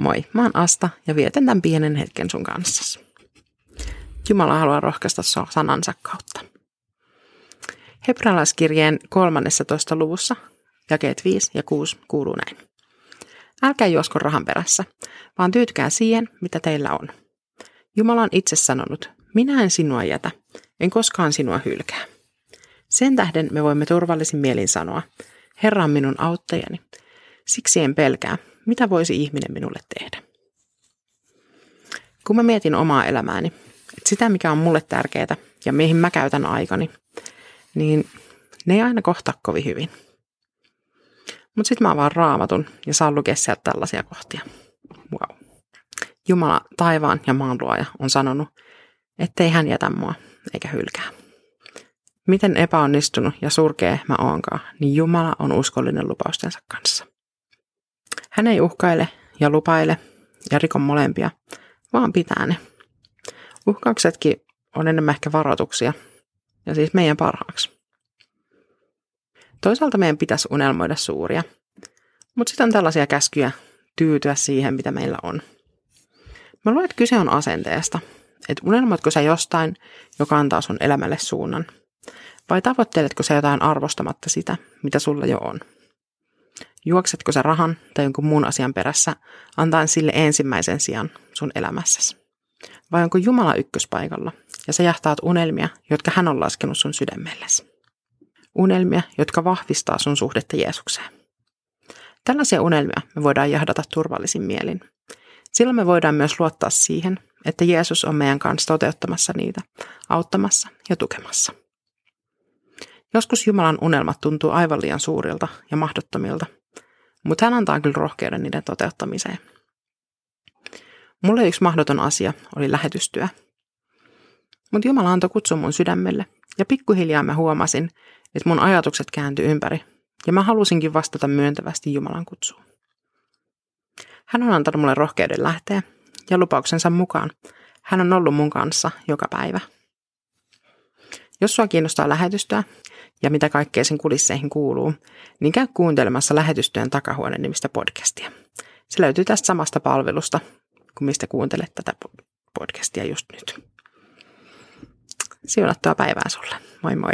Moi, mä oon Asta ja vietän tämän pienen hetken sun kanssa. Jumala haluaa rohkaista sua sanansa kautta. Hebrealaiskirjeen 13. luvussa jakeet 5 ja 6 kuuluu näin. Älkää juosko rahan perässä, vaan tyytykää siihen, mitä teillä on. Jumala on itse sanonut, minä en sinua jätä, en koskaan sinua hylkää. Sen tähden me voimme turvallisin mielin sanoa, Herra on minun auttajani. Siksi en pelkää, mitä voisi ihminen minulle tehdä. Kun mä mietin omaa elämääni, että sitä mikä on mulle tärkeää ja mihin mä käytän aikani, niin ne ei aina kohtaa kovin hyvin. Mutta sitten mä vaan raamatun ja saan lukea sieltä tällaisia kohtia. Wow. Jumala, taivaan ja maan luoja, on sanonut, ettei hän jätä mua eikä hylkää. Miten epäonnistunut ja surkea mä oonkaan, niin Jumala on uskollinen lupaustensa kanssa. Hän ei uhkaile ja lupaile ja rikon molempia, vaan pitää ne. Uhkauksetkin on enemmän ehkä varoituksia ja siis meidän parhaaksi. Toisaalta meidän pitäisi unelmoida suuria, mutta sitten on tällaisia käskyjä tyytyä siihen, mitä meillä on. Mä luulen, että kyse on asenteesta, että unelmoitko sä jostain, joka antaa sun elämälle suunnan, vai tavoitteletko sä jotain arvostamatta sitä, mitä sulla jo on. Juoksetko sä rahan tai jonkun muun asian perässä antaen sille ensimmäisen sijan sun elämässäsi? Vai onko Jumala ykköspaikalla ja sä jahtaat unelmia, jotka hän on laskenut sun sydämellesi? Unelmia, jotka vahvistaa sun suhdetta Jeesukseen. Tällaisia unelmia me voidaan jahdata turvallisin mielin. Silloin me voidaan myös luottaa siihen, että Jeesus on meidän kanssa toteuttamassa niitä, auttamassa ja tukemassa. Joskus Jumalan unelmat tuntuu aivan liian suurilta ja mahdottomilta, mutta hän antaa kyllä rohkeuden niiden toteuttamiseen. Mulle yksi mahdoton asia oli lähetystyö. Mutta Jumala antoi kutsun mun sydämelle, ja pikkuhiljaa mä huomasin, että mun ajatukset kääntyi ympäri, ja mä halusinkin vastata myöntävästi Jumalan kutsuun. Hän on antanut mulle rohkeuden lähteä, ja lupauksensa mukaan hän on ollut mun kanssa joka päivä. Jos sua kiinnostaa lähetystyö ja mitä kaikkea sen kulisseihin kuuluu, niin käy kuuntelemassa lähetystyön takahuone nimistä podcastia. Se löytyy tästä samasta palvelusta, kuin mistä kuuntelet tätä podcastia just nyt. Siunattua päivää sulle. Moi moi!